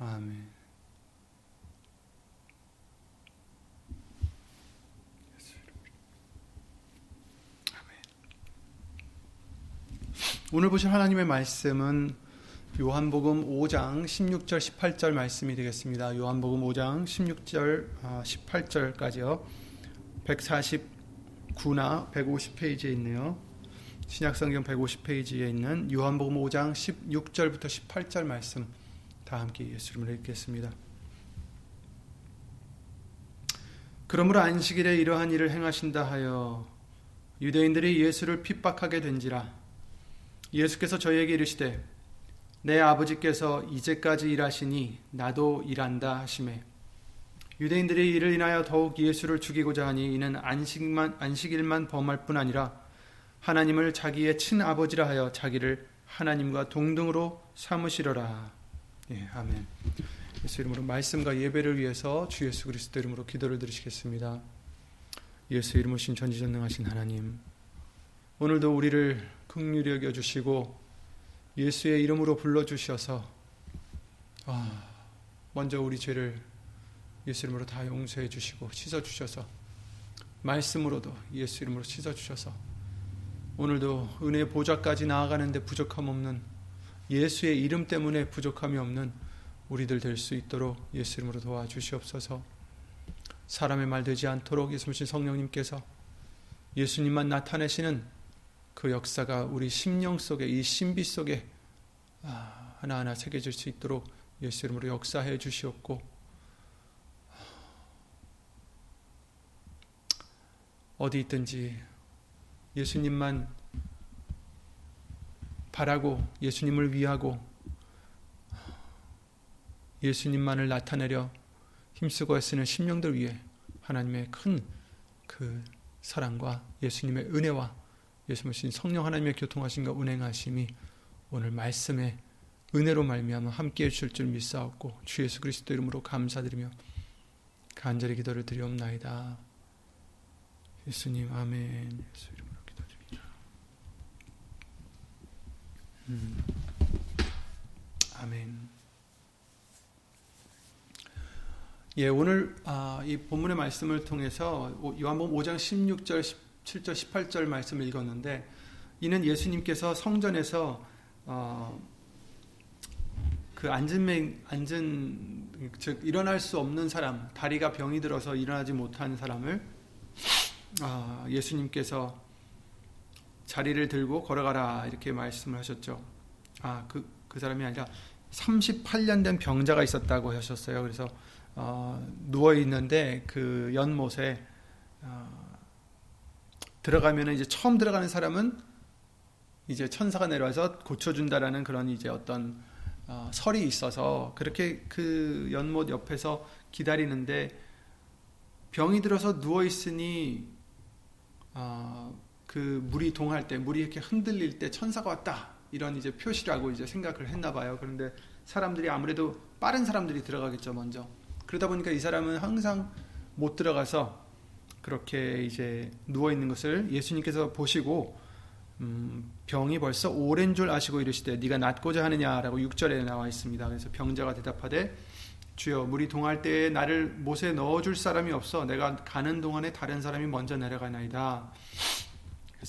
아멘. 오늘 보실 하나님의 말씀은 요한복음 5장 16절 18절 말씀이 되겠습니다. 요한복음 5장 16절 18절까지요. 149나 150페이지에 있네요. 신약성경 150페이지에 있는 요한복음 5장 16절부터 18절 말씀 다 함께 예수 이름으로 읽겠습니다. 그러므로 안식일에 이러한 일을 행하신다 하여 유대인들이 예수를 핍박하게 된지라 예수께서 저희에게 이르시되 내 아버지께서 이제까지 일하시니 나도 일한다 하심에 유대인들이 이를 인하여 더욱 예수를 죽이고자 하니 이는 안식만 안식일만 범할 뿐 아니라 하나님을 자기의 친아버지라 하여 자기를 하나님과 동등으로 삼으시려라. 예, 아멘. 예수 이름으로 말씀과 예배를 위해서 주 예수 그리스도 이름으로 기도를 드리시겠습니다. 예수 이름으로 신 전지전능하신 하나님, 오늘도 우리를 긍휼히 여겨 주시고 예수의 이름으로 불러 주셔서 아, 먼저 우리 죄를 예수 이름으로 다 용서해 주시고 씻어 주셔서 말씀으로도 예수 이름으로 씻어 주셔서 오늘도 은혜 보좌까지 나아가는데 부족함 없는 예수의 이름 때문에 부족함이 없는 우리들 될 수 있도록 예수 이름으로 도와주시옵소서. 사람의 말 되지 않도록 예수님 성령님께서 예수님만 나타내시는 그 역사가 우리 심령 속에 이 신비 속에 아, 하나하나 새겨질 수 있도록 예수 이름으로 역사해 주시옵고 어디 있든지 예수님만 바라고 예수님을 위하고 예수님만을 나타내려 힘쓰고 애쓰는 심령들 위해 하나님의 큰 그 사랑과 예수님의 은혜와 예수님 성령 하나님의 교통하심과 운행하심이 오늘 말씀의 은혜로 말미암아 함께 해주실 줄 믿사옵고 주 예수 그리스도 이름으로 감사드리며 간절히 기도를 드리옵나이다. 예수님 아멘. 예수 이름. 음. 아멘. 예, 오늘 아, 이 본문의 말씀을 통해서 요한복음 5장 16절, 17절, 18절 말씀을 읽었는데 이는 예수님께서 성전에서 어, 그 앉은 앉은 즉 일어날 수 없는 사람, 다리가 병이 들어서 일어나지 못한 사람을 아, 예수님께서 자리를 들고 걸어가라 이렇게 말씀을 하셨죠. 아, 그, 그 사람이 아니라 38년 된 병자가 있었다고 하셨어요. 그래서 어, 누워 있는데 그 연못에 어, 들어가면은 이제 처음 들어가는 사람은 이제 천사가 내려와서 고쳐준다라는 그런 이제 어떤 어, 설이 있어서 그렇게 그 연못 옆에서 기다리는데 병이 들어서 누워 있으니 어, 그 물이 동할 때, 물이 이렇게 흔들릴 때 천사가 왔다. 이런 이제 표시라고 이제 생각을 했나 봐요. 그런데 사람들이 아무래도 빠른 사람들이 들어가겠죠, 먼저. 그러다 보니까 이 사람은 항상 못 들어가서 그렇게 이제 누워 있는 것을 예수님께서 보시고 음, 병이 벌써 오랜 줄 아시고 이르시되 네가 낫고자 하느냐라고 6절에 나와 있습니다. 그래서 병자가 대답하되 주여 물이 동할 때에 나를 못에 넣어 줄 사람이 없어 내가 가는 동안에 다른 사람이 먼저 내려가나이다.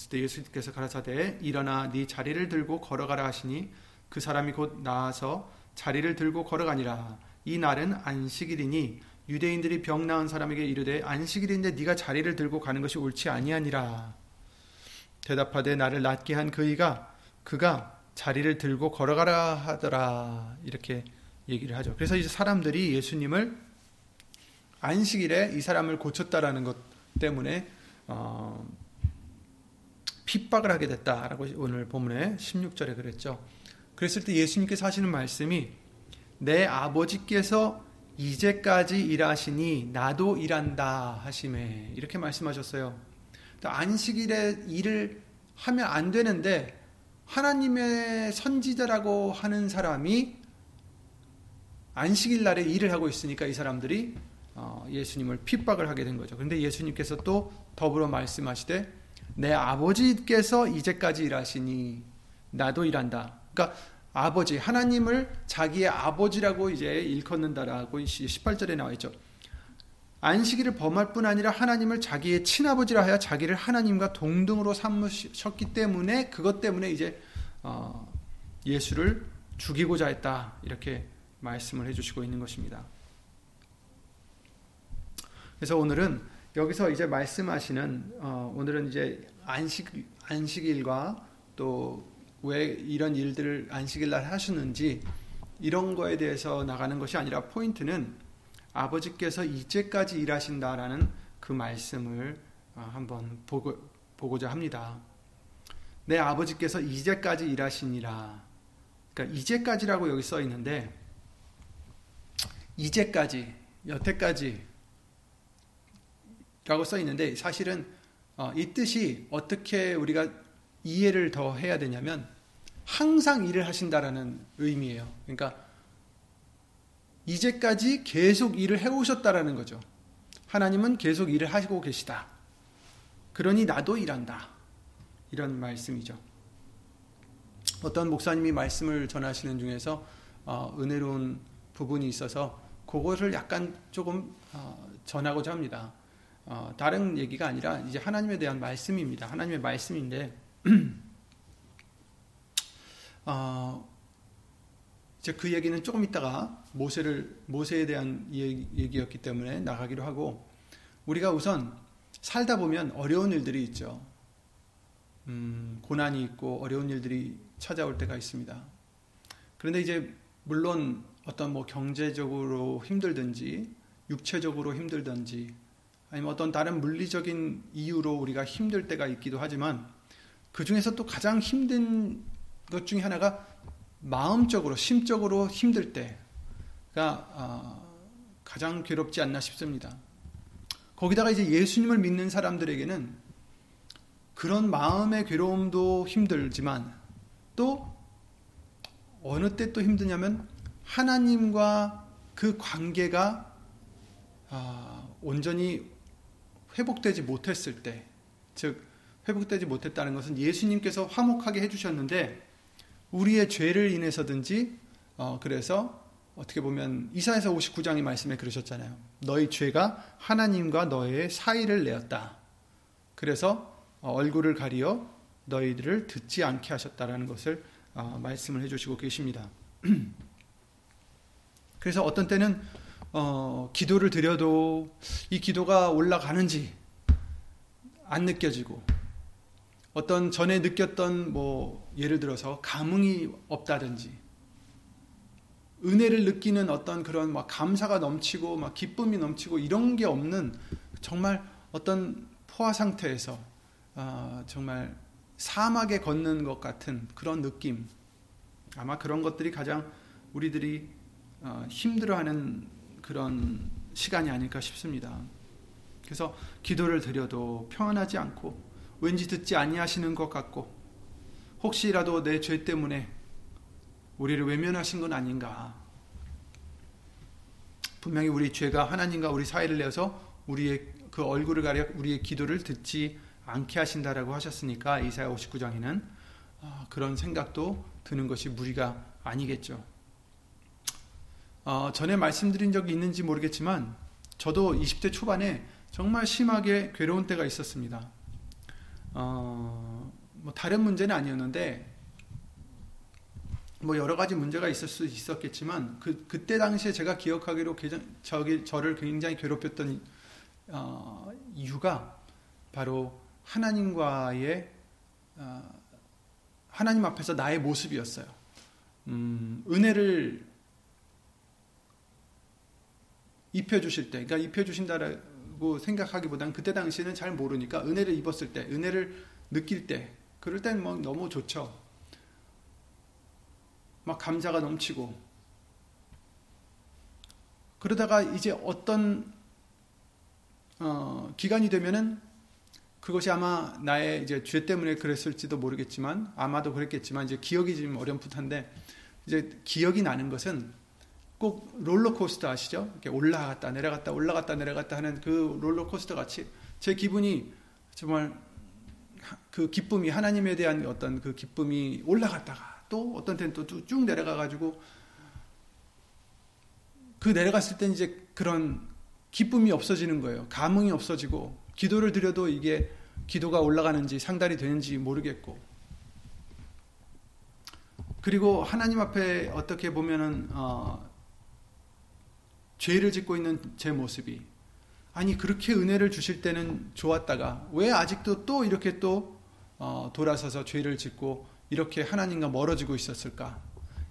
때 예수님께서 가라사대 일어나 네 자리를 들고 걸어가라 하시니 그 사람이 곧 나와서 자리를 들고 걸어가니라 이 날은 안식일이니 유대인들이 병 나은 사람에게 이르되 안식일인데 네가 자리를 들고 가는 것이 옳지 아니하니라. 대답하되 나를 낫게 한 그이가 그가 자리를 들고 걸어가라 하더라. 이렇게 얘기를 하죠. 그래서 이제 사람들이 예수님을 안식일에 이 사람을 고쳤다라는 것 때문에 어, 핍박을 하게 됐다라고 오늘 본문에 16절에 그랬죠. 그랬을 때 예수님께서 하시는 말씀이 내 아버지께서 이제까지 일하시니 나도 일한다 하심에 이렇게 말씀하셨어요. 안식일에 일을 하면 안 되는데 하나님의 선지자라고 하는 사람이 안식일 날에 일을 하고 있으니까 이 사람들이 어, 예수님을 핍박을 하게 된 거죠. 그런데 예수님께서 또 더불어 말씀하시되 내 아버지께서 이제까지 일하시니 나도 일한다. 그러니까 아버지 하나님을 자기의 아버지라고 이제 일컫는다라고 18절에 나와 있죠. 안식일을 범할 뿐 아니라 하나님을 자기의 친아버지라 하여 자기를 하나님과 동등으로 삼으셨기 때문에 그것 때문에 이제 어, 예수를 죽이고자 했다 이렇게 말씀을 해주시고 있는 것입니다. 그래서 오늘은 여기서 이제 말씀하시는 어, 오늘은 이제 안식 안식일과 또 왜 이런 일들을 안식일 날 하시는지 이런 거에 대해서 나가는 것이 아니라 포인트는 아버지께서 이제까지 일하신다라는 그 말씀을 어, 한번 보고, 보고자 합니다. 내 아버지께서 이제까지 일하시니라. 그러니까 이제까지라고 여기 써 있는데 이제까지 여태까지 라고 써 있는데 사실은 어, 이 뜻이 어떻게 우리가 이해를 더 해야 되냐면 항상 일을 하신다라는 의미예요. 그러니까 이제까지 계속 일을 해오셨다라는 거죠. 하나님은 계속 일을 하시고 계시다. 그러니 나도 일한다. 이런 말씀이죠. 어떤 목사님이 말씀을 전하시는 중에서 어, 은혜로운 부분이 있어서 그것을 약간 조금 어, 전하고자 합니다. 어, 다른 얘기가 아니라 이제 하나님에 대한 말씀입니다. 하나님의 말씀인데 어, 이제 그 얘기는 조금 있다가 모세를 모세에 대한 얘기, 였기 때문에 나가기로 하고 우리가 우선 살다 보면 어려운 일들이 있죠. 음, 고난이 있고 어려운 일들이 찾아올 때가 있습니다. 그런데 이제 물론 어떤 뭐 경제적으로 힘들든지 육체적으로 힘들든지 아니면 어떤 다른 물리적인 이유로 우리가 힘들 때가 있기도 하지만 그 중에서 또 가장 힘든 것 중에 하나가 마음적으로 심적으로 힘들 때가 어, 가장 괴롭지 않나 싶습니다. 거기다가 이제 예수님을 믿는 사람들에게는 그런 마음의 괴로움도 힘들지만 또 어느 때 또 힘드냐면 하나님과 그 관계가 어, 온전히 회복되지 못했을 때, 즉 회복되지 못했다는 것은 예수님께서 화목하게 해주셨는데 우리의 죄를 인해서든지 어, 그래서 어떻게 보면 이사에서 59장의 말씀에 그러셨잖아요. 너희 죄가 하나님과 너의 사이를 내었다. 그래서 어, 얼굴을 가리어 너희들을 듣지 않게 하셨다라는 것을 어, 말씀을 해주시고 계십니다. 그래서 어떤 때는 어, 기도를 드려도 이 기도가 올라가는지 안 느껴지고 어떤 전에 느꼈던 뭐 예를 들어서 감흥이 없다든지 은혜를 느끼는 어떤 그런 막 감사가 넘치고 막 기쁨이 넘치고 이런 게 없는 정말 어떤 포화 상태에서 어, 정말 사막에 걷는 것 같은 그런 느낌. 아마 그런 것들이 가장 우리들이 어, 힘들어하는 그런 시간이 아닐까 싶습니다. 그래서 기도를 드려도 평안하지 않고 왠지 듣지 아니하시는 것 같고 혹시라도 내 죄 때문에 우리를 외면하신 건 아닌가. 분명히 우리 죄가 하나님과 우리 사이를 내어서 우리의 그 얼굴을 가려 우리의 기도를 듣지 않게 하신다라고 하셨으니까 이사야 59장에는 아, 그런 생각도 드는 것이 무리가 아니겠죠. 어, 전에 말씀드린 적이 있는지 모르겠지만 저도 20대 초반에 정말 심하게 괴로운 때가 있었습니다. 어, 뭐 다른 문제는 아니었는데 뭐 여러 가지 문제가 있을 수 있었겠지만 그 그때 당시에 제가 기억하기로 저기 저를 굉장히 괴롭혔던 어, 이유가 바로 하나님과의 어, 하나님 앞에서 나의 모습이었어요. 음, 은혜를 입혀주실 때, 그러니까 입혀주신다라고 생각하기보다는 그때 당시에는 잘 모르니까 은혜를 입었을 때, 은혜를 느낄 때, 그럴 땐 뭐 너무 좋죠. 막 감사가 넘치고. 그러다가 이제 어떤 어, 기간이 되면은 그것이 아마 나의 이제 죄 때문에 그랬을지도 모르겠지만 아마도 그랬겠지만 이제 기억이 좀 어렴풋한데 이제 기억이 나는 것은 꼭 롤러코스터 아시죠? 이렇게 올라갔다 내려갔다 올라갔다 내려갔다 하는 그 롤러코스터 같이 제 기분이 정말 그 기쁨이 하나님에 대한 어떤 그 기쁨이 올라갔다가 또 어떤 때는 또 쭉 내려가 가지고 그 내려갔을 때 이제 그런 기쁨이 없어지는 거예요. 감흥이 없어지고 기도를 드려도 이게 기도가 올라가는지 상달이 되는지 모르겠고 그리고 하나님 앞에 어떻게 보면은 어, 죄를 짓고 있는 제 모습이 아니 그렇게 은혜를 주실 때는 좋았다가 왜 아직도 또 이렇게 또 어, 돌아서서 죄를 짓고 이렇게 하나님과 멀어지고 있었을까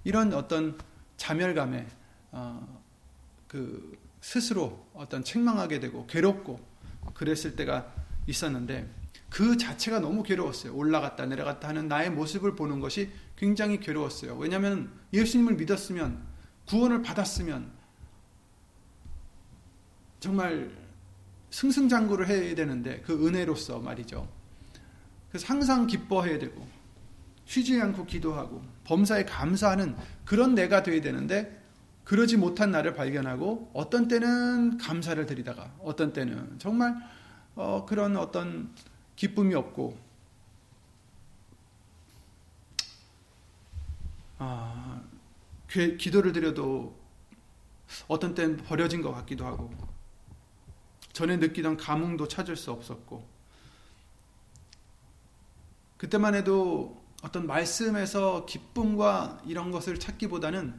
이런 어떤 자멸감에 어, 그 스스로 어떤 책망하게 되고 괴롭고 그랬을 때가 있었는데 그 자체가 너무 괴로웠어요. 올라갔다 내려갔다 하는 나의 모습을 보는 것이 굉장히 괴로웠어요. 왜냐하면 예수님을 믿었으면 구원을 받았으면 정말 승승장구를 해야 되는데 그 은혜로서 말이죠. 그래서 항상 기뻐해야 되고 쉬지 않고 기도하고 범사에 감사하는 그런 내가 되어야 되는데 그러지 못한 나를 발견하고 어떤 때는 감사를 드리다가 어떤 때는 정말 어, 그런 어떤 기쁨이 없고 아, 기도를 드려도 어떤 때는 버려진 것 같기도 하고 전에 느끼던 감흥도 찾을 수 없었고 그때만 해도 어떤 말씀에서 기쁨과 이런 것을 찾기보다는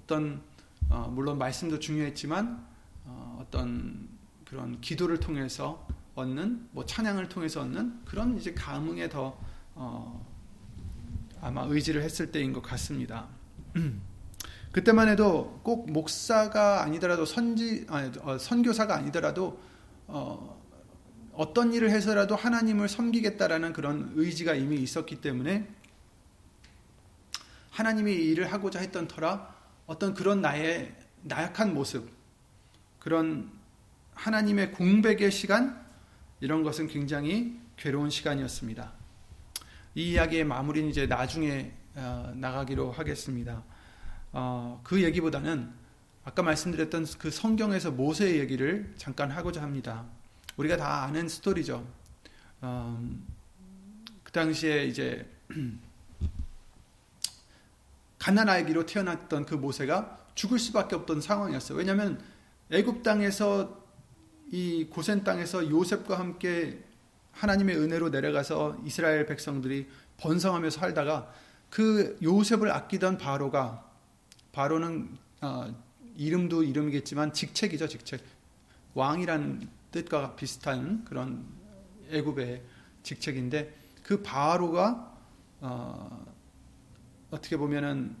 어떤 어, 물론 말씀도 중요했지만 어, 어떤 그런 기도를 통해서 얻는 뭐 찬양을 통해서 얻는 그런 이제 감흥에 더 어, 아마 의지를 했을 때인 것 같습니다. 그때만 해도 꼭 목사가 아니더라도 선지 아니, 어, 선교사가 아니더라도 어, 어떤 일을 해서라도 하나님을 섬기겠다라는 그런 의지가 이미 있었기 때문에 하나님이 일을 하고자 했던 터라 어떤 그런 나의 나약한 모습, 그런 하나님의 공백의 시간, 이런 것은 굉장히 괴로운 시간이었습니다. 이 이야기의 마무리는 이제 나중에 어, 나가기로 하겠습니다. 어, 그 얘기보다는 아까 말씀드렸던 그 성경에서 모세의 얘기를 잠깐 하고자 합니다. 우리가 다 아는 스토리죠. 어, 그 당시에 이제 가난아기로 태어났던 그 모세가 죽을 수밖에 없던 상황이었어요. 왜냐하면 애굽 땅에서 이 고센 땅에서 요셉과 함께 하나님의 은혜로 내려가서 이스라엘 백성들이 번성하면서 살다가 그 요셉을 아끼던 바로가 바로는 어, 이름도 이름이겠지만 직책이죠 직책. 왕이라는 뜻과 비슷한 그런 애굽의 직책인데 그 바로가 어, 어떻게 보면은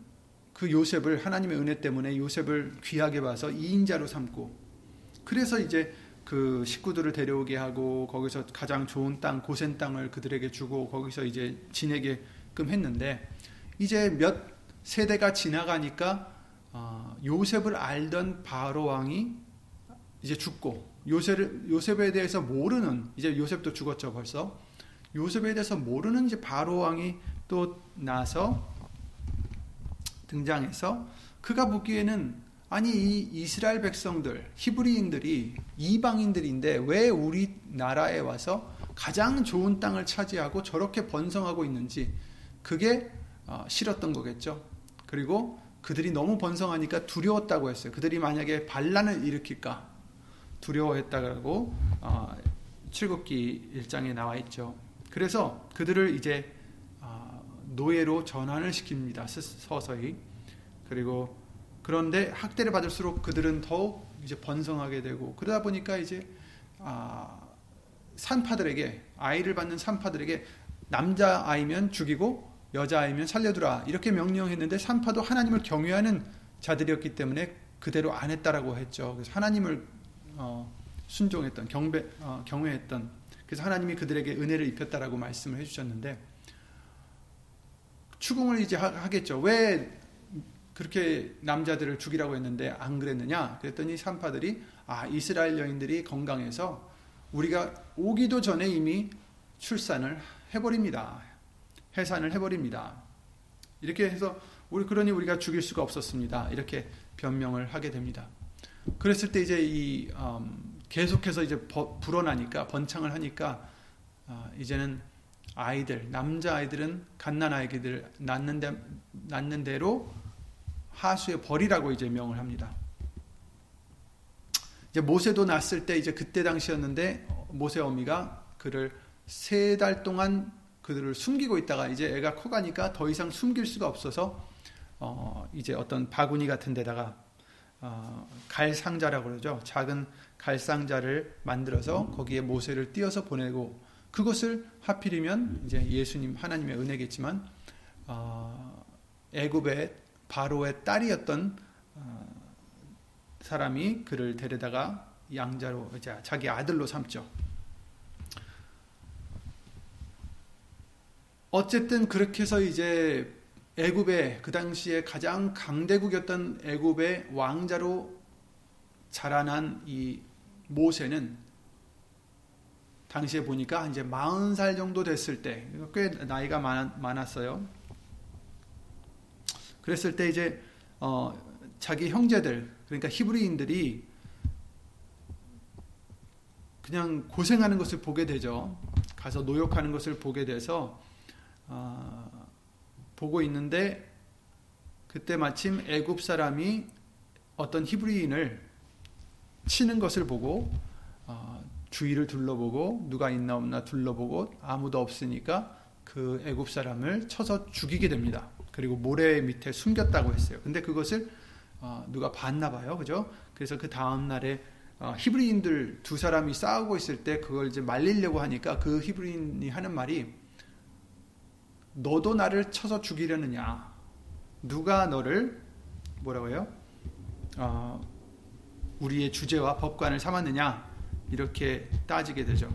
그 요셉을 하나님의 은혜 때문에 요셉을 귀하게 봐서 이인자로 삼고 그래서 이제 그 식구들을 데려오게 하고 거기서 가장 좋은 땅 고센 땅을 그들에게 주고 거기서 이제 지내게끔 했는데 이제 몇 세대가 지나가니까 어, 요셉을 알던 바로 왕이 이제 죽고 요셉 요셉에 대해서 모르는 이제 요셉도 죽었죠 벌써 요셉에 대해서 모르는 이제 바로 왕이 또 나서 등장해서 그가 보기에는 아니 이 이스라엘 백성들 히브리인들이 이방인들인데 왜 우리 나라에 와서 가장 좋은 땅을 차지하고 저렇게 번성하고 있는지 그게 어, 싫었던 거겠죠. 그리고 그들이 너무 번성하니까 두려웠다고 했어요. 그들이 만약에 반란을 일으킬까 두려워했다고 어, 출국기 일장에 나와 있죠. 그래서 그들을 이제 어, 노예로 전환을 시킵니다. 서서히. 그리고 그런데 학대를 받을수록 그들은 더욱 이제 번성하게 되고 그러다 보니까 이제 아, 산파들에게 아이를 받는 산파들에게 남자 아이면 죽이고 여자 아이면 살려두라 이렇게 명령했는데 산파도 하나님을 경외하는 자들이었기 때문에 그대로 안 했다라고 했죠. 그래서 하나님을 어, 순종했던 경배 어, 경외했던 그래서 하나님이 그들에게 은혜를 입혔다라고 말씀을 해주셨는데 추궁을 이제 하 겠죠. 왜 그렇게 남자들을 죽이라고 했는데 안 그랬느냐? 그랬더니 산파들이 아 이스라엘 여인들이 건강해서 우리가 오기도 전에 이미 출산을 해버립니다. 해산을 해버립니다. 이렇게 해서 우리 그러니 우리가 죽일 수가 없었습니다. 이렇게 변명을 하게 됩니다. 그랬을 때 이제 이 음, 계속해서 이제 버, 불어나니까 번창을 하니까 어, 이제는 아이들 남자 아이들은 갓난 아이들 낳는 데 낳는 대로 하수에 버리라고 이제 명을 합니다. 이제 모세도 낳았을 때 이제 그때 당시였는데 모세 어미가 그를 세 달 동안 그들을 숨기고 있다가 이제 애가 커가니까 더 이상 숨길 수가 없어서 어 이제 어떤 바구니 같은 데다가 어 갈상자라고 그러죠. 작은 갈상자를 만들어서 거기에 모세를 띄어서 보내고 그것을 하필이면 이제 예수님 하나님의 은혜겠지만 어 애굽의 바로의 딸이었던 어 사람이 그를 데려다가 양자로 자기 아들로 삼죠. 어쨌든 그렇게 해서 이제 애굽의 그 당시에 가장 강대국이었던 애굽의 왕자로 자라난 이 모세는 당시에 보니까 이제 40살 정도 됐을 때, 꽤 나이가 많았어요. 그랬을 때 이제, 어, 자기 형제들, 그러니까 히브리인들이 그냥 고생하는 것을 보게 되죠. 가서 노역하는 것을 보게 돼서 어, 보고 있는데 그때 마침 애굽 사람이 어떤 히브리인을 치는 것을 보고 어, 주위를 둘러보고 누가 있나 없나 둘러보고 아무도 없으니까 그 애굽 사람을 쳐서 죽이게 됩니다. 그리고 모래 밑에 숨겼다고 했어요. 근데 그것을 어, 누가 봤나 봐요, 그죠? 그래서 그 다음 날에 어, 히브리인들 두 사람이 싸우고 있을 때 그걸 이제 말리려고 하니까 그 히브리인이 하는 말이 너도 나를 쳐서 죽이려느냐? 누가 너를 뭐라고요? 어, 우리의 주제와 법관을 삼았느냐? 이렇게 따지게 되죠.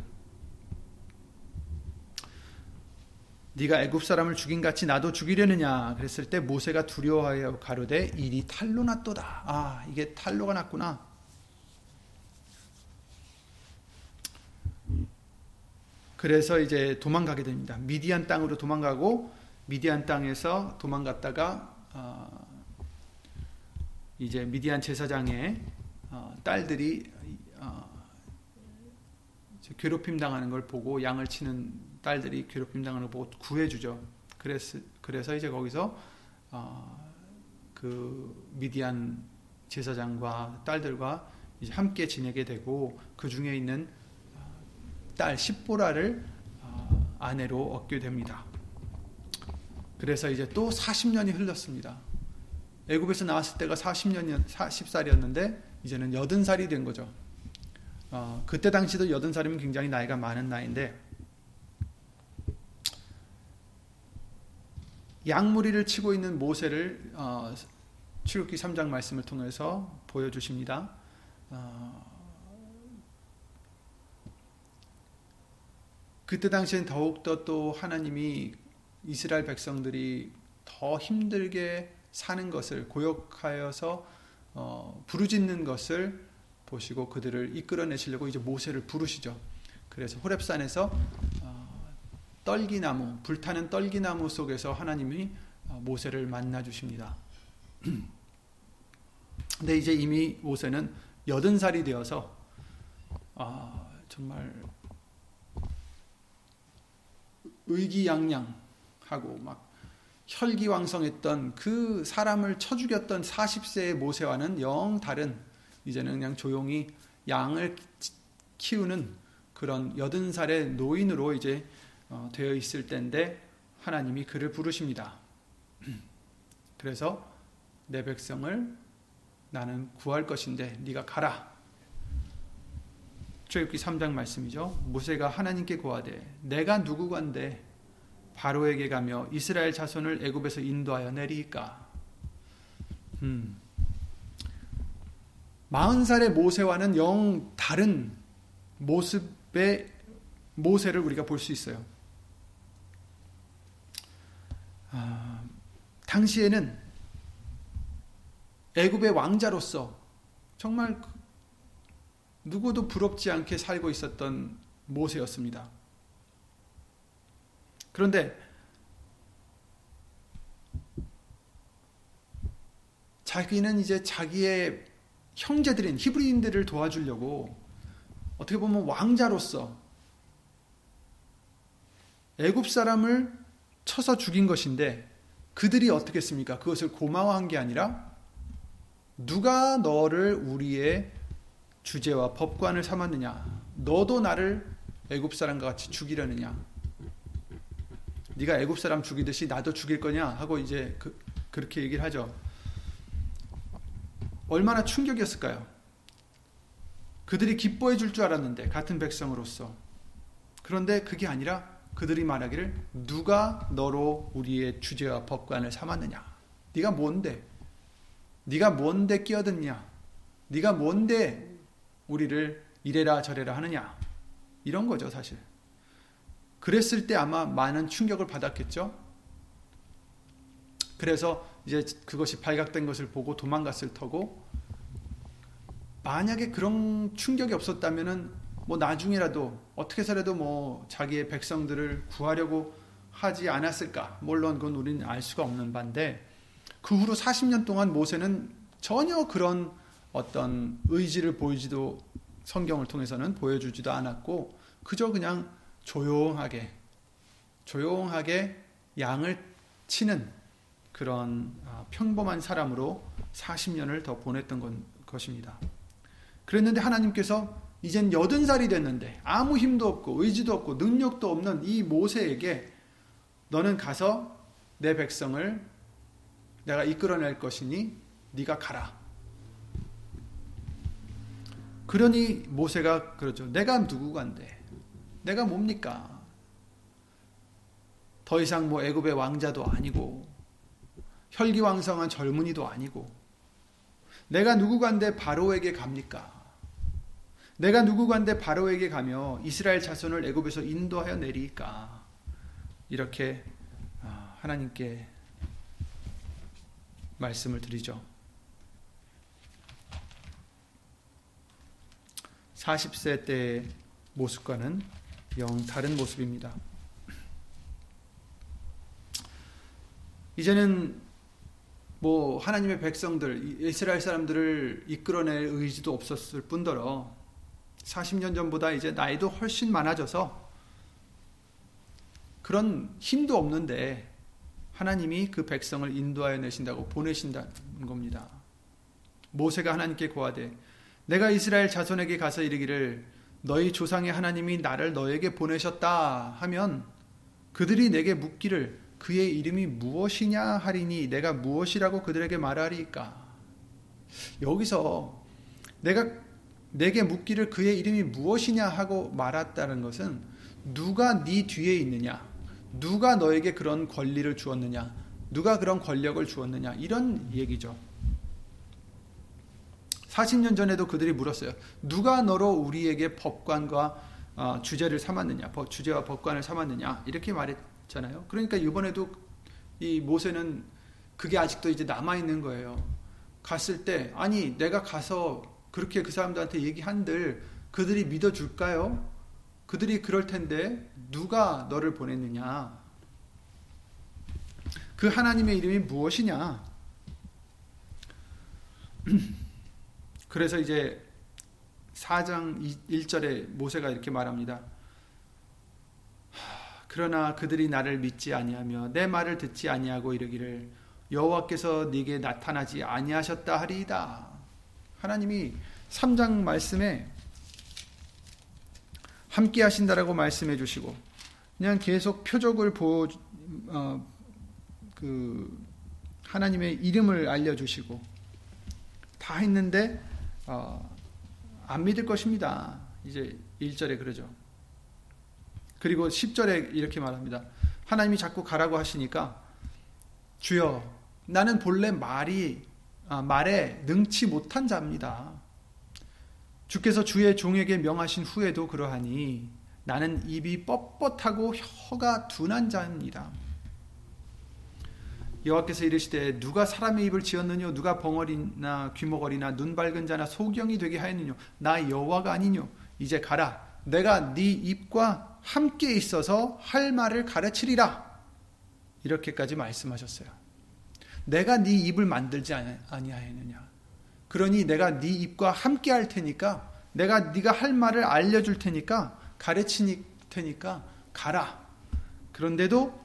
네가 애굽 사람을 죽인 같이 나도 죽이려느냐? 그랬을 때 모세가 두려워하여 가로되 일이 탈로 났도다. 아, 이게 탈로가 났구나. 그래서 이제 도망가게 됩니다. 미디안 땅으로 도망가고 미디안 땅에서 도망갔다가 어 이제 미디안 제사장의 어 딸들이 어 괴롭힘 당하는 걸 보고 양을 치는 딸들이 괴롭힘 당하는 걸 보고 구해주죠. 그래서 그래서 이제 거기서 어그 미디안 제사장과 딸들과 이제 함께 지내게 되고 그 중에 있는 딸 십보라를 어, 아내로 얻게 됩니다. 그래서 이제 또 40년이 흘렀습니다. 애굽에서 나왔을 때가 40년 40살이었는데 이제는 80살이 된 거죠. 어, 그때 당시도 80살이면 굉장히 나이가 많은 나이인데 양무리를 치고 있는 모세를 어, 출애굽기 3장 말씀을 통해서 보여주십니다. 어, 그때 당시엔 더욱더 또 하나님이 이스라엘 백성들이 더 힘들게 사는 것을 고역하여서 어, 부르짖는 것을 보시고 그들을 이끌어내시려고 이제 모세를 부르시죠. 그래서 호렙산에서 어, 떨기나무 불타는 떨기나무 속에서 하나님이 어, 모세를 만나 주십니다. 근데 이제 이미 모세는 여든 살이 되어서 아, 정말 의기양양하고 막 혈기왕성했던 그 사람을 쳐 죽였던 40세의 모세와는 영 다른 이제는 그냥 조용히 양을 키우는 그런 여든 살의 노인으로 이제 어, 되어 있을 때인데 하나님이 그를 부르십니다. 그래서 내 백성을 나는 구할 것인데 네가 가라. 출애굽기 3장 말씀이죠. 모세가 하나님께 구하되 내가 누구간데 바로에게 가며 이스라엘 자손을 애굽에서 인도하여 내리까. 음. 40살의 모세와는 영 다른 모습의 모세를 우리가 볼 수 있어요. 아, 당시에는 애굽의 왕자로서 정말 누구도 부럽지 않게 살고 있었던 모세였습니다. 그런데 자기는 이제 자기의 형제들인 히브리인들을 도와주려고 어떻게 보면 왕자로서 애굽 사람을 쳐서 죽인 것인데 그들이 어떻게 했습니까? 그것을 고마워한 게 아니라 누가 너를 우리의 주제와 법관을 삼았느냐? 너도 나를 애굽 사람과 같이 죽이려느냐? 네가 애굽 사람 죽이듯이 나도 죽일 거냐? 하고 이제 그, 그렇게 얘기를 하죠. 얼마나 충격이었을까요? 그들이 기뻐해 줄 줄 알았는데 같은 백성으로서 그런데 그게 아니라 그들이 말하기를 누가 너로 우리의 주제와 법관을 삼았느냐? 네가 뭔데? 네가 뭔데 끼어드냐? 네가 뭔데 우리를 이래라 저래라 하느냐? 이런 거죠, 사실. 그랬을 때 아마 많은 충격을 받았겠죠? 그래서 이제 그것이 발각된 것을 보고 도망갔을 터고, 만약에 그런 충격이 없었다면은 뭐 나중에라도 어떻게 해서라도 뭐 자기의 백성들을 구하려고 하지 않았을까? 물론 그건 우리는 알 수가 없는 반데 그 후로 40년 동안 모세는 전혀 그런 어떤 의지를 보이지도 성경을 통해서는 보여주지도 않았고 그저 그냥 조용하게 조용하게 양을 치는 그런 아, 평범한 사람으로 40년을 더 보냈던 것입니다. 그랬는데 하나님께서 이젠 여든 살이 됐는데 아무 힘도 없고 의지도 없고 능력도 없는 이 모세에게 너는 가서 내 백성을 내가 이끌어낼 것이니 네가 가라. 그러니 모세가 그러죠. 내가 누구간데? 내가 뭡니까? 더 이상 뭐 애굽의 왕자도 아니고 혈기왕성한 젊은이도 아니고 내가 누구간데 바로에게 갑니까? 내가 누구간데 바로에게 가며 이스라엘 자손을 애굽에서 인도하여 내리까? 이렇게 아, 하나님께 말씀을 드리죠. 40세 때의 모습과는 영 다른 모습입니다. 이제는 뭐 하나님의 백성들 이스라엘 사람들을 이끌어낼 의지도 없었을 뿐더러 40년 전보다 이제 나이도 훨씬 많아져서 그런 힘도 없는데 하나님이 그 백성을 인도하여 내신다고 보내신다는 겁니다. 모세가 하나님께 고하되 내가 이스라엘 자손에게 가서 이르기를 너희 조상의 하나님이 나를 너에게 보내셨다 하면 그들이 내게 묻기를 그의 이름이 무엇이냐 하리니 내가 무엇이라고 그들에게 말하리까? 여기서 내가 내게 묻기를 그의 이름이 무엇이냐 하고 말했다는 것은 누가 네 뒤에 있느냐? 누가 너에게 그런 권리를 주었느냐? 누가 그런 권력을 주었느냐? 이런 얘기죠 40년 전에도 그들이 물었어요. 누가 너로 우리에게 법관과 어, 주제를 삼았느냐, 주제와 법관을 삼았느냐 이렇게 말했잖아요. 그러니까 이번에도 이 모세는 그게 아직도 이제 남아 있는 거예요. 갔을 때 아니 내가 가서 그렇게 그 사람들한테 얘기한들 그들이 믿어줄까요? 그들이 그럴 텐데 누가 너를 보냈느냐? 그 하나님의 이름이 무엇이냐? 그래서 이제 4장 1절에 모세가 이렇게 말합니다. 그러나 그들이 나를 믿지 아니하며 내 말을 듣지 아니하고 이르기를 여호와께서 네게 나타나지 아니하셨다 하리이다. 하나님이 3장 말씀에 함께 하신다라고 말씀해 주시고 그냥 계속 표적을 어, 그 하나님의 이름을 알려 주시고 다 했는데 어, 안 믿을 것입니다. 이제 1절에 그러죠. 그리고 10절에 이렇게 말합니다. 하나님이 자꾸 가라고 하시니까 주여 나는 본래 말이 아, 말에 능치 못한 자입니다. 주께서 주의 종에게 명하신 후에도 그러하니 나는 입이 뻣뻣하고 혀가 둔한 자입니다. 여호와께서 이르시되 누가 사람의 입을 지었느뇨? 누가 벙어리나 귀머거리나 눈 밝은 자나 소경이 되게 하였느뇨? 나 여호와가 아니뇨. 이제 가라. 내가 네 입과 함께 있어서 할 말을 가르치리라. 이렇게까지 말씀하셨어요. 내가 네 입을 만들지 아니하였느냐? 그러니 내가 네 입과 함께 할 테니까 내가 네가 할 말을 알려줄 테니까 가르칠 테니까 가라. 그런데도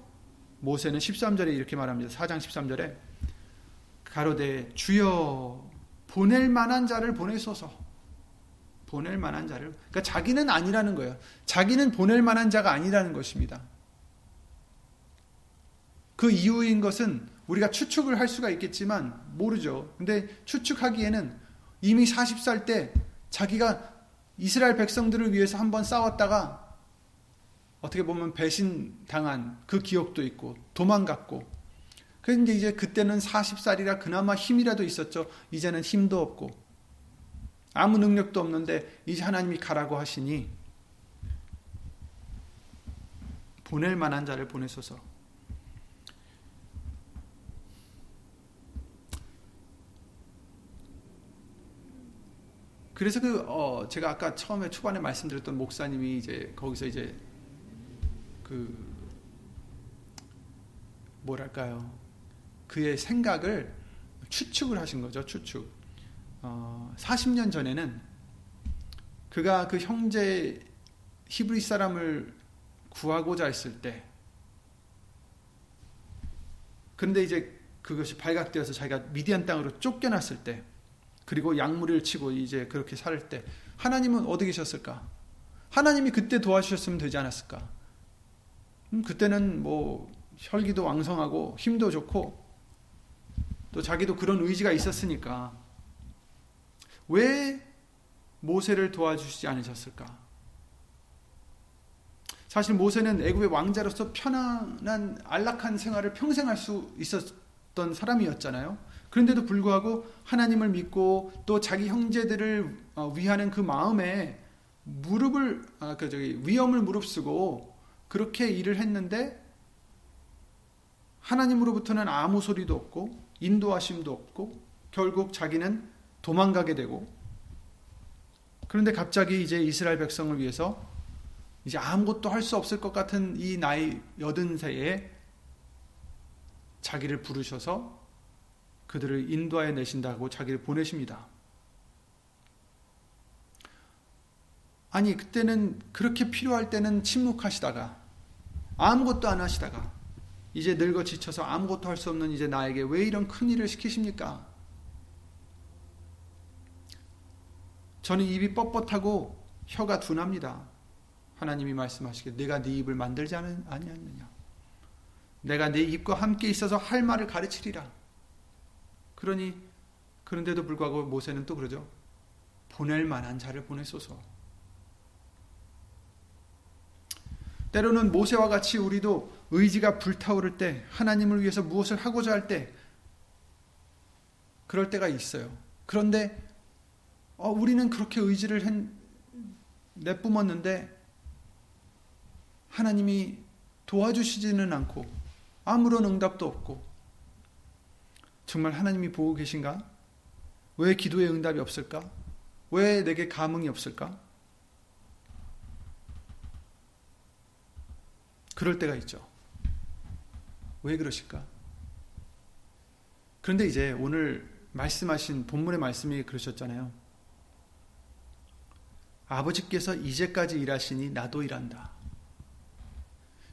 모세는 13절에 이렇게 말합니다. 4장 13절에 가로되 주여 보낼 만한 자를 보내소서. 보낼 만한 자를 그러니까 자기는 아니라는 거예요. 자기는 보낼 만한 자가 아니라는 것입니다. 그 이유인 것은 우리가 추측을 할 수가 있겠지만 모르죠. 근데 추측하기에는 이미 40살 때 자기가 이스라엘 백성들을 위해서 한번 싸웠다가 어떻게 보면 배신당한 그 기억도 있고 도망갔고 그런데 이제 그때는 40살이라 그나마 힘이라도 있었죠. 이제는 힘도 없고 아무 능력도 없는데 이제 하나님이 가라고 하시니 보낼 만한 자를 보내소서. 그래서 그, 어, 제가 아까 처음에 초반에 말씀드렸던 목사님이 이제 거기서 이제 그, 뭐랄까요. 그의 생각을 추측을 하신 거죠, 추측. 어, 40년 전에는 그가 그 형제 히브리 사람을 구하고자 했을 때, 그런데 이제 그것이 발각되어서 자기가 미디안 땅으로 쫓겨났을 때, 그리고 약물을 치고 이제 그렇게 살 때 하나님은 어디 계셨을까? 하나님이 그때 도와주셨으면 되지 않았을까? 음, 그때는 뭐 혈기도 왕성하고 힘도 좋고 또 자기도 그런 의지가 있었으니까 왜 모세를 도와주시지 않으셨을까? 사실 모세는 애굽의 왕자로서 편안한 안락한 생활을 평생 할 수 있었던 사람이었잖아요. 그런데도 불구하고 하나님을 믿고 또 자기 형제들을 어, 위하는 그 마음에 무릎을 아, 그 저기 위험을 무릅쓰고 그렇게 일을 했는데 하나님으로부터는 아무 소리도 없고 인도하심도 없고 결국 자기는 도망가게 되고 그런데 갑자기 이제 이스라엘 백성을 위해서 이제 아무것도 할 수 없을 것 같은 이 나이 여든 세에 자기를 부르셔서 그들을 인도하여 내신다고 자기를 보내십니다. 아니, 그때는 그렇게 필요할 때는 침묵하시다가 아무것도 안 하시다가 이제 늙어 지쳐서 아무것도 할 수 없는 이제 나에게 왜 이런 큰 일을 시키십니까? 저는 입이 뻣뻣하고 혀가 둔합니다. 하나님이 말씀하시길 내가 네 입을 만들지 아니하느냐. 내가 네 입과 함께 있어서 할 말을 가르치리라. 그러니 그런데도 불구하고 모세는 또 그러죠. 보낼 만한 자를 보내소서. 때로는 모세와 같이 우리도 의지가 불타오를 때 하나님을 위해서 무엇을 하고자 할 때 그럴 때가 있어요. 그런데 어, 우리는 그렇게 의지를 했, 내뿜었는데 하나님이 도와주시지는 않고 아무런 응답도 없고 정말 하나님이 보고 계신가? 왜 기도의 응답이 없을까? 왜 내게 감흥이 없을까? 그럴 때가 있죠. 왜 그러실까? 그런데 이제 오늘 말씀하신 본문의 말씀이 그러셨잖아요. 아버지께서 이제까지 일하시니 나도 일한다.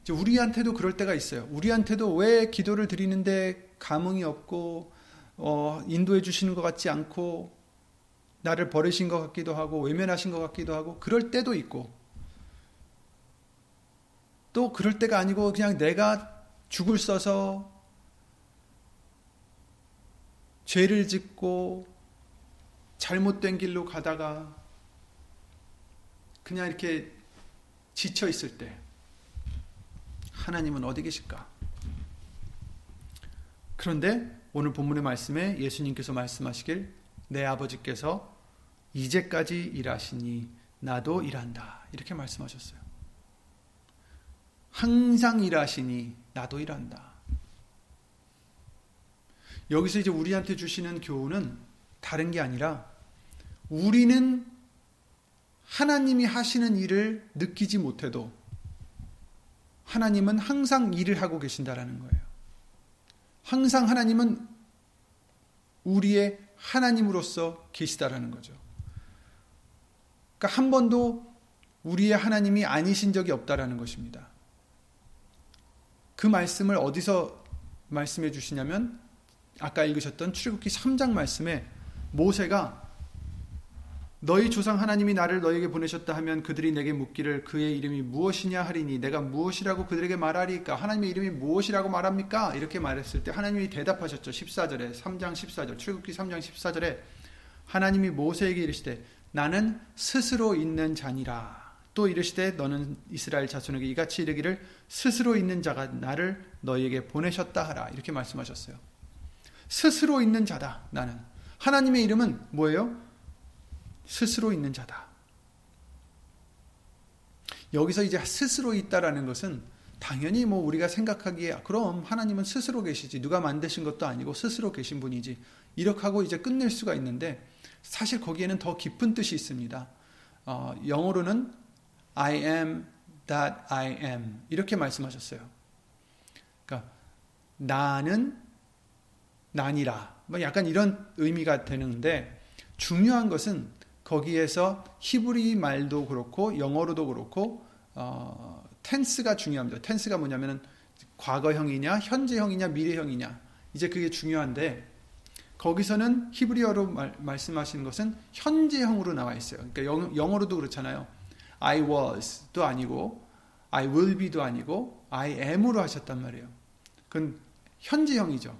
우리한테도 그럴 때가 있어요. 우리한테도 왜 기도를 드리는데 감흥이 없고 어, 인도해 주시는 것 같지 않고 나를 버리신 것 같기도 하고 외면하신 것 같기도 하고 그럴 때도 있고 또 그럴 때가 아니고 그냥 내가 죽을 써서 죄를 짓고 잘못된 길로 가다가 그냥 이렇게 지쳐 있을 때 하나님은 어디 계실까? 그런데 오늘 본문의 말씀에 예수님께서 말씀하시길 내 아버지께서 이제까지 일하시니 나도 일한다. 이렇게 말씀하셨어요. 항상 일하시니 나도 일한다. 여기서 이제 우리한테 주시는 교훈은 다른 게 아니라 우리는 하나님이 하시는 일을 느끼지 못해도 하나님은 항상 일을 하고 계신다라는 거예요. 항상 하나님은 우리의 하나님으로서 계시다라는 거죠. 그러니까 한 번도 우리의 하나님이 아니신 적이 없다라는 것입니다. 그 말씀을 어디서 말씀해 주시냐면 아까 읽으셨던 출애굽기 3장 말씀에 모세가 너희 조상 하나님이 나를 너에게 보내셨다 하면 그들이 내게 묻기를 그의 이름이 무엇이냐 하리니 내가 무엇이라고 그들에게 말하리까 하나님의 이름이 무엇이라고 말합니까? 이렇게 말했을 때 하나님이 대답하셨죠. 14절에 3장 14절 출애굽기 3장 14절에 하나님이 모세에게 이르시되 나는 스스로 있는 자니라 또 이르시되 너는 이스라엘 자손에게 이같이 이르기를 스스로 있는 자가 나를 너희에게 보내셨다 하라 이렇게 말씀하셨어요. 스스로 있는 자다 나는 하나님의 이름은 뭐예요? 스스로 있는 자다. 여기서 이제 스스로 있다라는 것은 당연히 뭐 우리가 생각하기에 그럼 하나님은 스스로 계시지 누가 만드신 것도 아니고 스스로 계신 분이지 이렇게 하고 이제 끝낼 수가 있는데 사실 거기에는 더 깊은 뜻이 있습니다. 어, 영어로는 I am that I am 이렇게 말씀하셨어요. 그러니까 나는 난이라 뭐 약간 이런 의미가 되는데 중요한 것은 거기에서 히브리 말도 그렇고 영어로도 그렇고 어, 텐스가 중요합니다. 텐스가 뭐냐면은 과거형이냐 현재형이냐 미래형이냐 이제 그게 중요한데 거기서는 히브리어로 말, 말씀하시는 것은 현재형으로 나와 있어요. 그러니까 영, 영어로도 그렇잖아요. I was도 아니고 I will be도 아니고 I am으로 하셨단 말이에요. 그건 현재형이죠.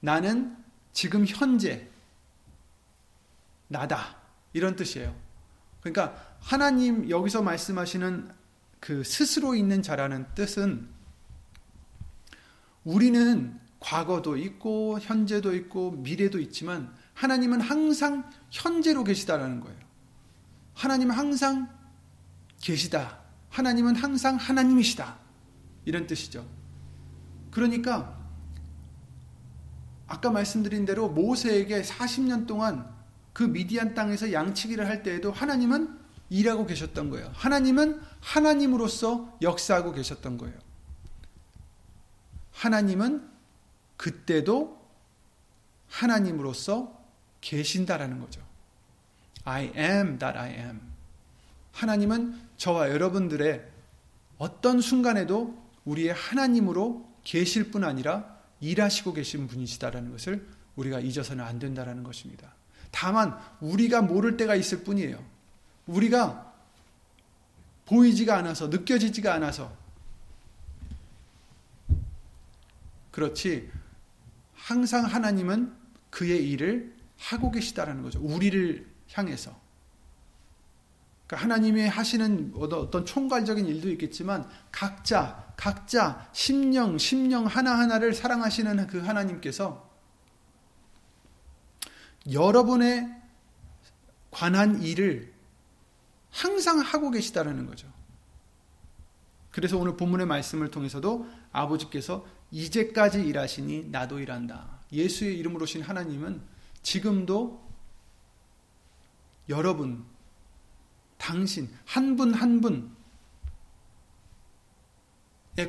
나는 지금 현재 나다. 이런 뜻이에요. 그러니까 하나님 여기서 말씀하시는 그 스스로 있는 자라는 뜻은 우리는 과거도 있고 현재도 있고 미래도 있지만 하나님은 항상 현재로 계시다라는 거예요. 하나님은 항상 계시다. 하나님은 항상 하나님이시다. 이런 뜻이죠. 그러니까 아까 말씀드린 대로 모세에게 40년 동안 그 미디안 땅에서 양치기를 할 때에도 하나님은 일하고 계셨던 거예요. 하나님은 하나님으로서 역사하고 계셨던 거예요. 하나님은 그때도 하나님으로서 계신다라는 거죠. I am that I am. 하나님은 저와 여러분들의 어떤 순간에도 우리의 하나님으로 계실 뿐 아니라 일하시고 계신 분이시다라는 것을 우리가 잊어서는 안 된다라는 것입니다. 다만 우리가 모를 때가 있을 뿐이에요. 우리가 보이지가 않아서 느껴지지가 않아서 그렇지 항상 하나님은 그의 일을 하고 계시다라는 거죠. 우리를 향해서. 그러니까 하나님이 하시는 어떤 총괄적인 일도 있겠지만 각자 각자 심령 심령 하나하나를 사랑하시는 그 하나님께서 여러분의 관한 일을 항상 하고 계시다라는 거죠. 그래서 오늘 본문의 말씀을 통해서도 아버지께서 이제까지 일하시니 나도 일한다. 예수의 이름으로 신 하나님은 지금도 여러분, 당신, 한 분 한 분에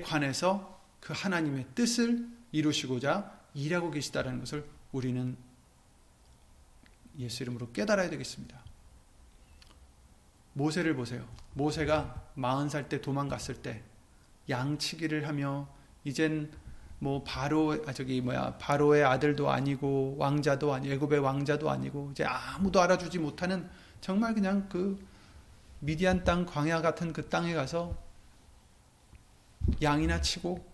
관해서 그 하나님의 뜻을 이루시고자 일하고 계시다는 것을 우리는 예수 이름으로 깨달아야 되겠습니다. 모세를 보세요. 모세가 40살 때 도망갔을 때 양치기를 하며 이젠 뭐 바로 아 저기 뭐야 바로의 아들도 아니고 왕자도 아니 애굽의 왕자도 아니고 이제 아무도 알아주지 못하는 정말 그냥 그 미디안 땅 광야 같은 그 땅에 가서 양이나 치고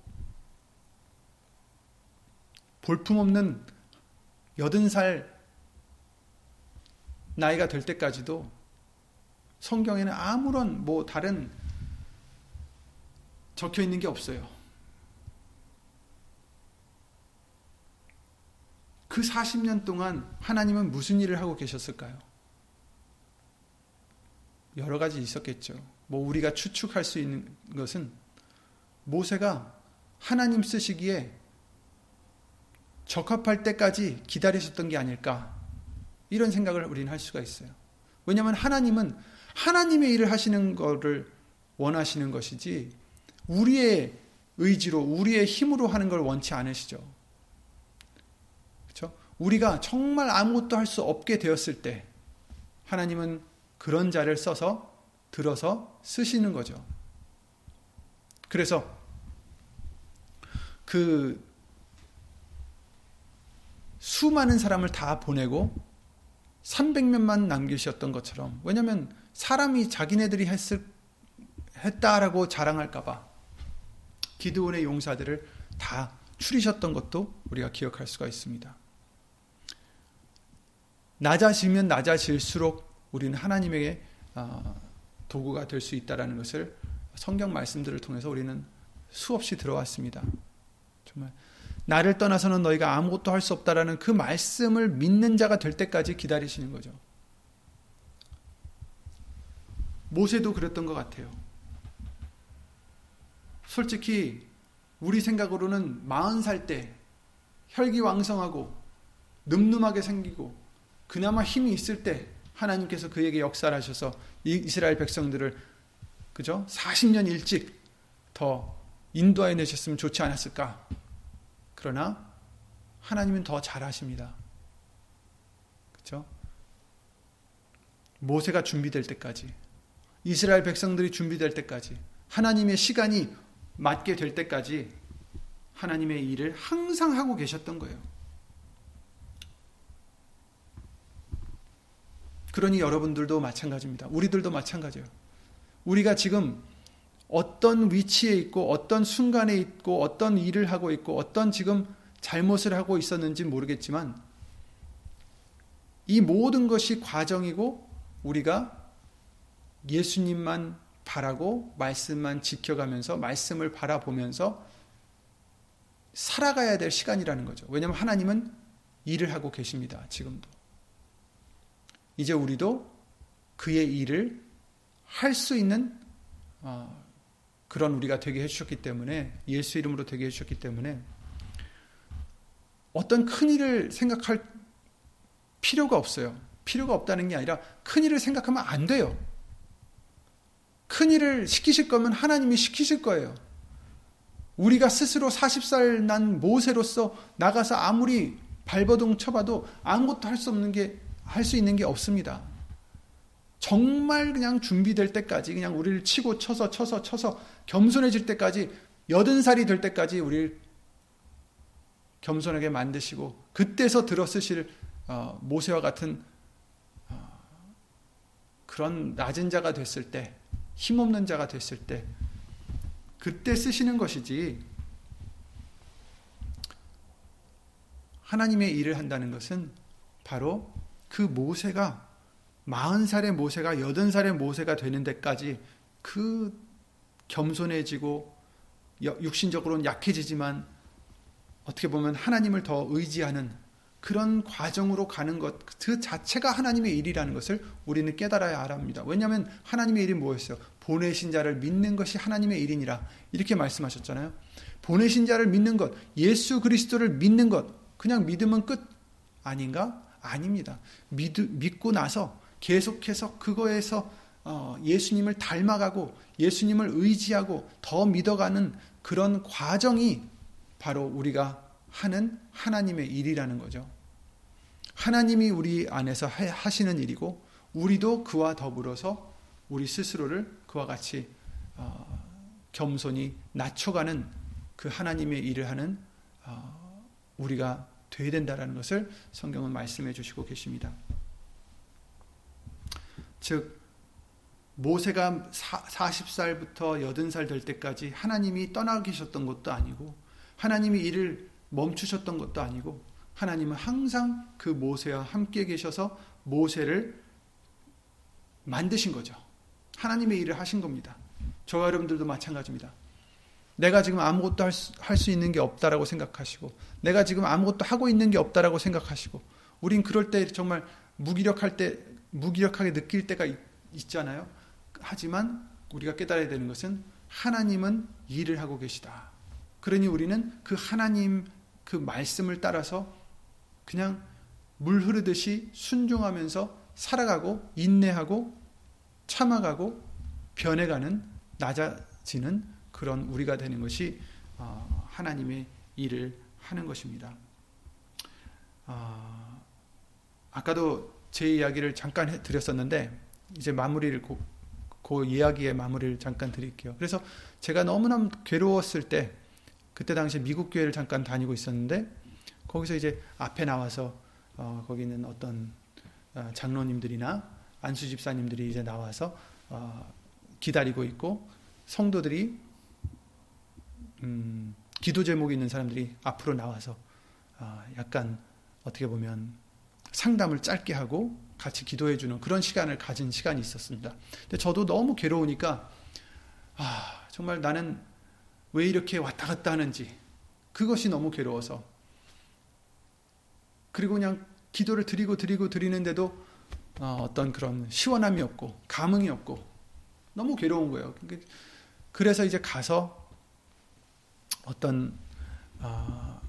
볼품없는 여든 살 나이가 될 때까지도 성경에는 아무런 뭐 다른 적혀 있는 게 없어요. 그 40년 동안 하나님은 무슨 일을 하고 계셨을까요? 여러 가지 있었겠죠. 뭐 우리가 추측할 수 있는 것은 모세가 하나님 쓰시기에 적합할 때까지 기다리셨던 게 아닐까 이런 생각을 우리는 할 수가 있어요. 왜냐하면 하나님은 하나님의 일을 하시는 것을 원하시는 것이지 우리의 의지로 우리의 힘으로 하는 걸 원치 않으시죠. 그렇죠? 우리가 정말 아무것도 할 수 없게 되었을 때 하나님은 그런 자를 써서 들어서 쓰시는 거죠. 그래서 그 수많은 사람을 다 보내고 300명만 남기셨던 것처럼 왜냐하면 사람이 자기네들이 했을 했다라고 자랑할까봐 기드온의 용사들을 다 추리셨던 것도 우리가 기억할 수가 있습니다. 낮아지면 낮아질수록 우리는 하나님에게 어, 도구가 될 수 있다라는 것을 성경 말씀들을 통해서 우리는 수없이 들어왔습니다. 정말 나를 떠나서는 너희가 아무것도 할 수 없다라는 그 말씀을 믿는 자가 될 때까지 기다리시는 거죠. 모세도 그랬던 것 같아요. 솔직히 우리 생각으로는 40살 때 혈기왕성하고 늠름하게 생기고 그나마 힘이 있을 때 하나님께서 그에게 역사를 하셔서 이스라엘 백성들을 그죠? 40년 일찍 더 인도해 내셨으면 좋지 않았을까? 그러나 하나님은 더 잘하십니다. 그렇죠? 모세가 준비될 때까지 이스라엘 백성들이 준비될 때까지 하나님의 시간이 맞게 될 때까지 하나님의 일을 항상 하고 계셨던 거예요. 그러니 여러분들도 마찬가지입니다. 우리들도 마찬가지예요. 우리가 지금 어떤 위치에 있고 어떤 순간에 있고 어떤 일을 하고 있고 어떤 지금 잘못을 하고 있었는지 모르겠지만 이 모든 것이 과정이고 우리가 예수님만 바라고 말씀만 지켜가면서 말씀을 바라보면서 살아가야 될 시간이라는 거죠. 왜냐하면 하나님은 일을 하고 계십니다. 지금도. 이제 우리도 그의 일을 할 수 있는 어, 그런 우리가 되게 해주셨기 때문에 예수 이름으로 되게 해주셨기 때문에 어떤 큰 일을 생각할 필요가 없어요. 필요가 없다는 게 아니라 큰 일을 생각하면 안 돼요. 큰 일을 시키실 거면 하나님이 시키실 거예요. 우리가 스스로 40살 난 모세로서 나가서 아무리 발버둥 쳐봐도 아무것도 할 수 없는 게, 할 수 있는 게 없습니다. 정말 그냥 준비될 때까지 그냥 우리를 치고 쳐서 쳐서 쳐서 겸손해질 때까지 여든 살이 될 때까지 우리를 겸손하게 만드시고 그때서 들어 쓰실 어, 모세와 같은 어, 그런 낮은 자가 됐을 때 힘없는 자가 됐을 때 그때 쓰시는 것이지 하나님의 일을 한다는 것은 바로 그 모세가 40살의 모세가 80살의 모세가 되는 데까지 그 겸손해지고 육신적으로는 약해지지만 어떻게 보면 하나님을 더 의지하는 그런 과정으로 가는 것, 그 자체가 하나님의 일이라는 것을 우리는 깨달아야 합니다. 왜냐하면 하나님의 일이 뭐였어요? 보내신 자를 믿는 것이 하나님의 일이니라. 이렇게 말씀하셨잖아요. 보내신 자를 믿는 것, 예수 그리스도를 믿는 것, 그냥 믿으면 끝 아닌가? 아닙니다. 믿, 믿고 나서 계속해서 그거에서 어, 예수님을 닮아가고 예수님을 의지하고 더 믿어가는 그런 과정이 바로 우리가 하는 하나님의 일이라는 거죠. 하나님이 우리 안에서 하시는 일이고 우리도 그와 더불어서 우리 스스로를 그와 같이 어, 겸손히 낮춰가는 그 하나님의 일을 하는 어, 우리가 되어야 된다는 것을 성경은 말씀해 주시고 계십니다. 즉 모세가 40살부터 80살 될 때까지 하나님이 떠나 계셨던 것도 아니고 하나님이 이를 멈추셨던 것도 아니고 하나님은 항상 그 모세와 함께 계셔서 모세를 만드신 거죠. 하나님의 일을 하신 겁니다. 저와 여러분들도 마찬가지입니다. 내가 지금 아무것도 할 수, 할 수 있는 게 없다라고 생각하시고, 내가 지금 아무것도 하고 있는 게 없다라고 생각하시고, 우린 그럴 때 정말 무기력할 때, 무기력하게 느낄 때가 있, 있잖아요. 하지만 우리가 깨달아야 되는 것은 하나님은 일을 하고 계시다. 그러니 우리는 그 하나님 그 말씀을 따라서 그냥 물 흐르듯이 순종하면서 살아가고 인내하고 참아가고 변해가는 낮아지는 그런 우리가 되는 것이 어, 하나님의 일을 하는 것입니다. 아, 아까도 제 이야기를 잠깐 드렸었는데 이제 마무리를 그, 그 이야기의 마무리를 잠깐 드릴게요. 그래서 제가 너무나 괴로웠을 때 그때 당시 미국 교회를 잠깐 다니고 있었는데 거기서 이제 앞에 나와서 어, 거기는 어떤 어, 장로님들이나 안수 집사님들이 이제 나와서 어, 기다리고 있고 성도들이 음, 기도 제목이 있는 사람들이 앞으로 나와서 어, 약간 어떻게 보면 상담을 짧게 하고 같이 기도해 주는 그런 시간을 가진 시간이 있었습니다. 근데 저도 너무 괴로우니까 아, 정말 나는 왜 이렇게 왔다 갔다 하는지 그것이 너무 괴로워서 그리고 그냥 기도를 드리고 드리고 드리는데도 어, 어떤 그런 시원함이 없고 감흥이 없고 너무 괴로운 거예요. 그래서 이제 가서 어떤 어,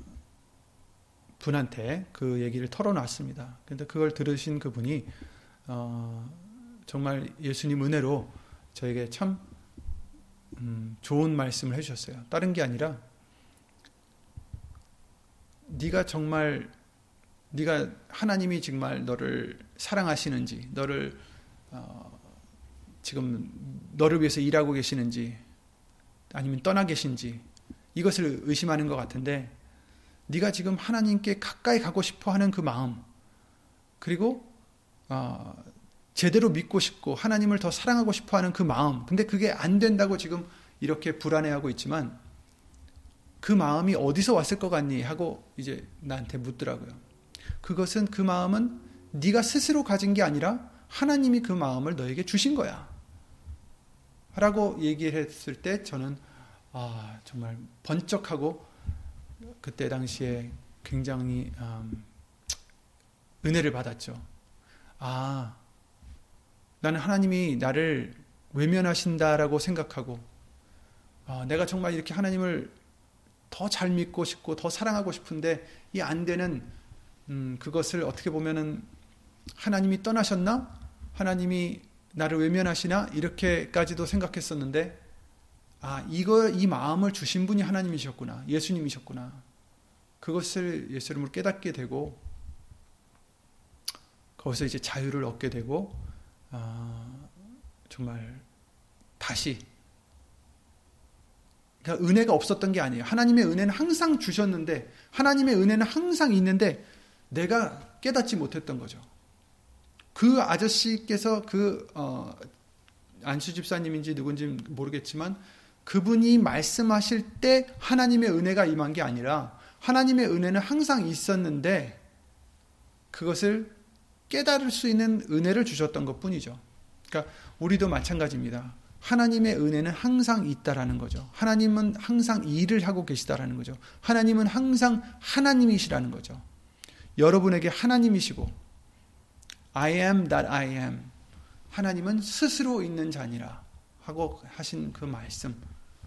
분한테 그 얘기를 털어놨습니다. 근데 그걸 들으신 그분이 어, 정말 예수님 은혜로 저에게 참 음, 좋은 말씀을 해주셨어요. 다른 게 아니라 네가 정말 네가 하나님이 정말 너를 사랑하시는지, 너를 어, 지금 너를 위해서 일하고 계시는지, 아니면 떠나 계신지 이것을 의심하는 것 같은데 네가 지금 하나님께 가까이 가고 싶어 하는 그 마음, 그리고 어, 제대로 믿고 싶고 하나님을 더 사랑하고 싶어 하는 그 마음, 근데 그게 안 된다고 지금 이렇게 불안해하고 있지만 그 마음이 어디서 왔을 것 같니 하고 이제 나한테 묻더라고요. 그것은 그 마음은 네가 스스로 가진 게 아니라 하나님이 그 마음을 너에게 주신 거야. 라고 얘기를 했을 때 저는 아, 정말 번쩍하고 그때 당시에 굉장히 음, 은혜를 받았죠. 아, 나는 하나님이 나를 외면하신다라고 생각하고 아, 내가 정말 이렇게 하나님을 더 잘 믿고 싶고 더 사랑하고 싶은데 이 안 되는 음, 그것을 어떻게 보면은 하나님이 떠나셨나? 하나님이 나를 외면하시나? 이렇게까지도 생각했었는데, 아, 이거, 이 마음을 주신 분이 하나님이셨구나. 예수님이셨구나. 그것을 예수 이름으로 깨닫게 되고, 거기서 이제 자유를 얻게 되고, 아, 정말 다시 그러니까 은혜가 없었던 게 아니에요. 하나님의 은혜는 항상 주셨는데 하나님의 은혜는 항상 있는데 내가 깨닫지 못했던 거죠. 그 아저씨께서 그 어, 안수 집사님인지 누군지 모르겠지만 그분이 말씀하실 때 하나님의 은혜가 임한 게 아니라 하나님의 은혜는 항상 있었는데 그것을 깨달을 수 있는 은혜를 주셨던 것 뿐이죠. 그러니까 우리도 마찬가지입니다. 하나님의 은혜는 항상 있다라는 거죠. 하나님은 항상 일을 하고 계시다라는 거죠. 하나님은 항상 하나님이시라는 거죠. 여러분에게 하나님이시고 I am that I am 하나님은 스스로 있는 자니라 하고 하신 그 말씀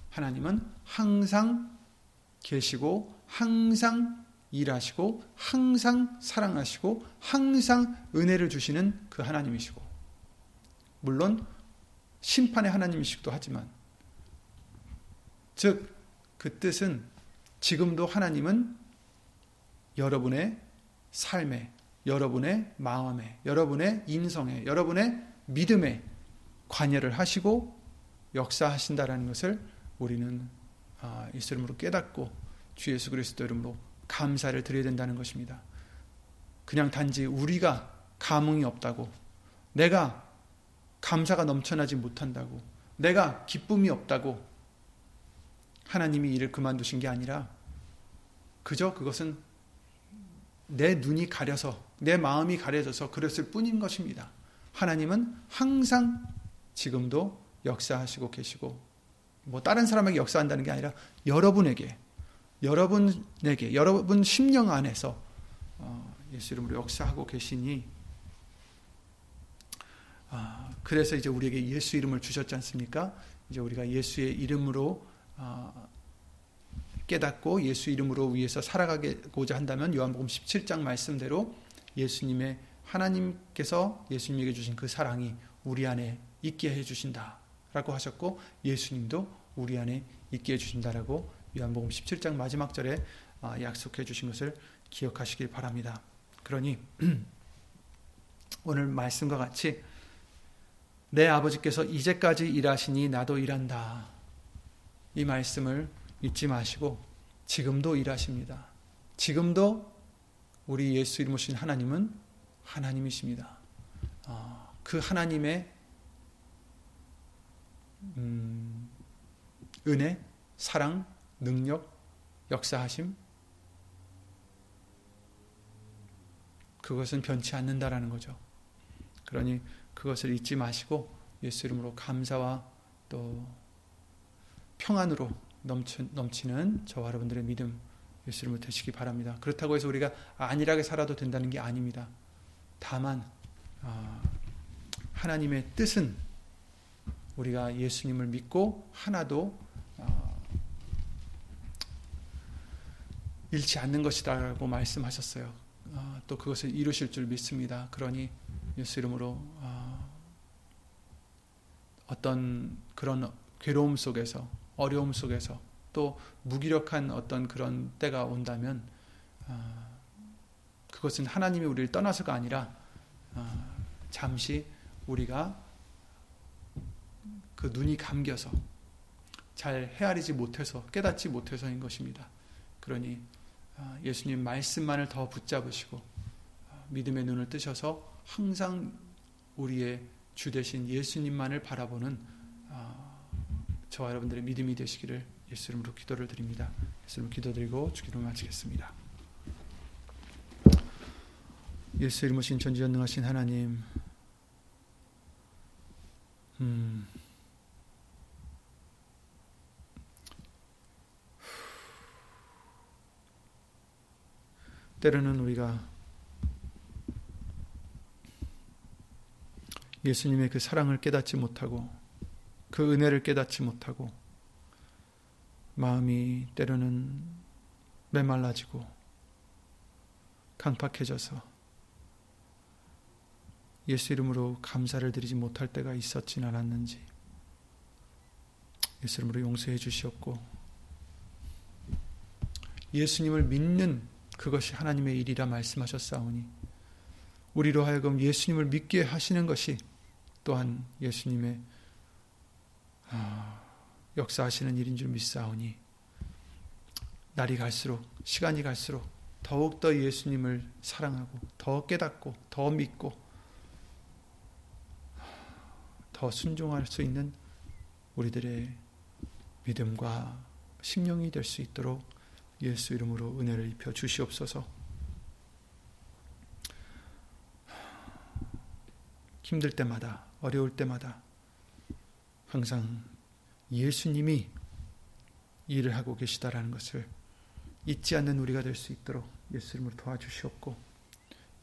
하나님은 항상 계시고 항상 일하시고 항상 사랑하시고 항상 은혜를 주시는 그 하나님이시고 물론 심판의 하나님이시기도 하지만 즉 그 뜻은 지금도 하나님은 여러분의 삶에, 여러분의 마음에, 여러분의 인성에, 여러분의 믿음에 관여를 하시고 역사하신다라는 것을 우리는 아, 예수 이름으로 깨닫고 주 예수 그리스도 이름으로 감사를 드려야 된다는 것입니다. 그냥 단지 우리가 감흥이 없다고, 내가 감사가 넘쳐나지 못한다고, 내가 기쁨이 없다고 하나님이 일을 그만두신 게 아니라 그저 그것은 내 눈이 가려서 내 마음이 가려져서 그랬을 뿐인 것입니다. 하나님은 항상 지금도 역사하시고 계시고 뭐 다른 사람에게 역사한다는 게 아니라 여러분에게 여러분에게 여러분 심령 안에서 어, 예수 이름으로 역사하고 계시니 아, 그래서 이제 우리에게 예수 이름을 주셨지 않습니까? 이제 우리가 예수의 이름으로 아, 깨닫고 예수 이름으로 위해서 살아가고자 한다면 요한복음 17장 말씀대로 예수님의 하나님께서 예수님에게 주신 그 사랑이 우리 안에 있게 해 주신다라고 하셨고 예수님도 우리 안에 있게 해 주신다라고 요한복음 17장 마지막 절에 아, 약속해 주신 것을 기억하시길 바랍니다. 그러니 오늘 말씀과 같이 내 아버지께서 이제까지 일하시니 나도 일한다. 이 말씀을 잊지 마시고 지금도 일하십니다. 지금도 우리 예수 이름 오신 하나님은 하나님이십니다. 어, 그 하나님의 음, 은혜, 사랑, 능력, 역사하심 그것은 변치 않는다라는 거죠. 그러니 그것을 잊지 마시고 예수 이름으로 감사와 또 평안으로 넘치, 넘치 는 저와 여러분들의 믿음 예수 이름으로 되시기 바랍니다. 그렇다고 해서 우리가 안일하게 살아도 된다는 게 아닙니다. 다만 어, 하나님의 뜻은 우리가 예수님을 믿고 하나도 잃지 않는 것이다라고 말씀하셨어요. 어, 또 그것을 이루실 줄 믿습니다. 그러니 예수 이름으로 어, 어떤 그런 괴로움 속에서 어려움 속에서 또 무기력한 어떤 그런 때가 온다면 어, 그것은 하나님이 우리를 떠나서가 아니라 어, 잠시 우리가 그 눈이 감겨서 잘 헤아리지 못해서 깨닫지 못해서인 것입니다. 그러니 어, 예수님 말씀만을 더 붙잡으시고 어, 믿음의 눈을 뜨셔서 항상 우리의 주 대신 예수님만을 바라보는 어, 저와 여러분들의 믿음이 되시기를 예수 이름으로 기도를 드립니다. 예수 이름으로 기도드리고 주기로 마치겠습니다. 예수 이름으로 신 전지전능하신 하나님 음, 때로는 우리가 예수님의 그 사랑을 깨닫지 못하고 그 은혜를 깨닫지 못하고 마음이 때로는 메말라지고 강팍해져서 예수 이름으로 감사를 드리지 못할 때가 있었진 않았는지 예수 이름으로 용서해 주시옵고 예수님을 믿는 그것이 하나님의 일이라 말씀하셨사오니 우리로 하여금 예수님을 믿게 하시는 것이 또한 예수님의 아, 역사하시는 일인 줄 믿사오니 날이 갈수록 시간이 갈수록 더욱 더 예수님을 사랑하고 더 깨닫고 더 믿고 더 순종할 수 있는 우리들의 믿음과 심령이 될 수 있도록 예수 이름으로 은혜를 입혀 주시옵소서. 힘들 때마다 어려울 때마다 항상 예수님이 일을 하고 계시다라는 것을 잊지 않는 우리가 될 수 있도록 예수 이름으로 도와주시옵고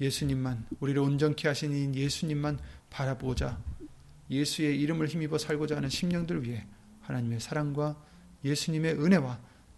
예수님만 우리를 온전케 하시는 예수님만 바라보자 예수의 이름을 힘입어 살고자 하는 심령들 위해 하나님의 사랑과 예수님의 은혜와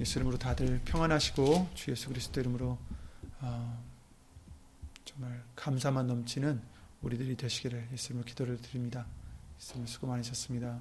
예수 이름으로 다들 평안하시고 주 예수 그리스도 이름으로 어, 정말 감사만 넘치는 우리들이 되시기를 예수님을 기도를 드립니다. 예수님 수고 많으셨습니다.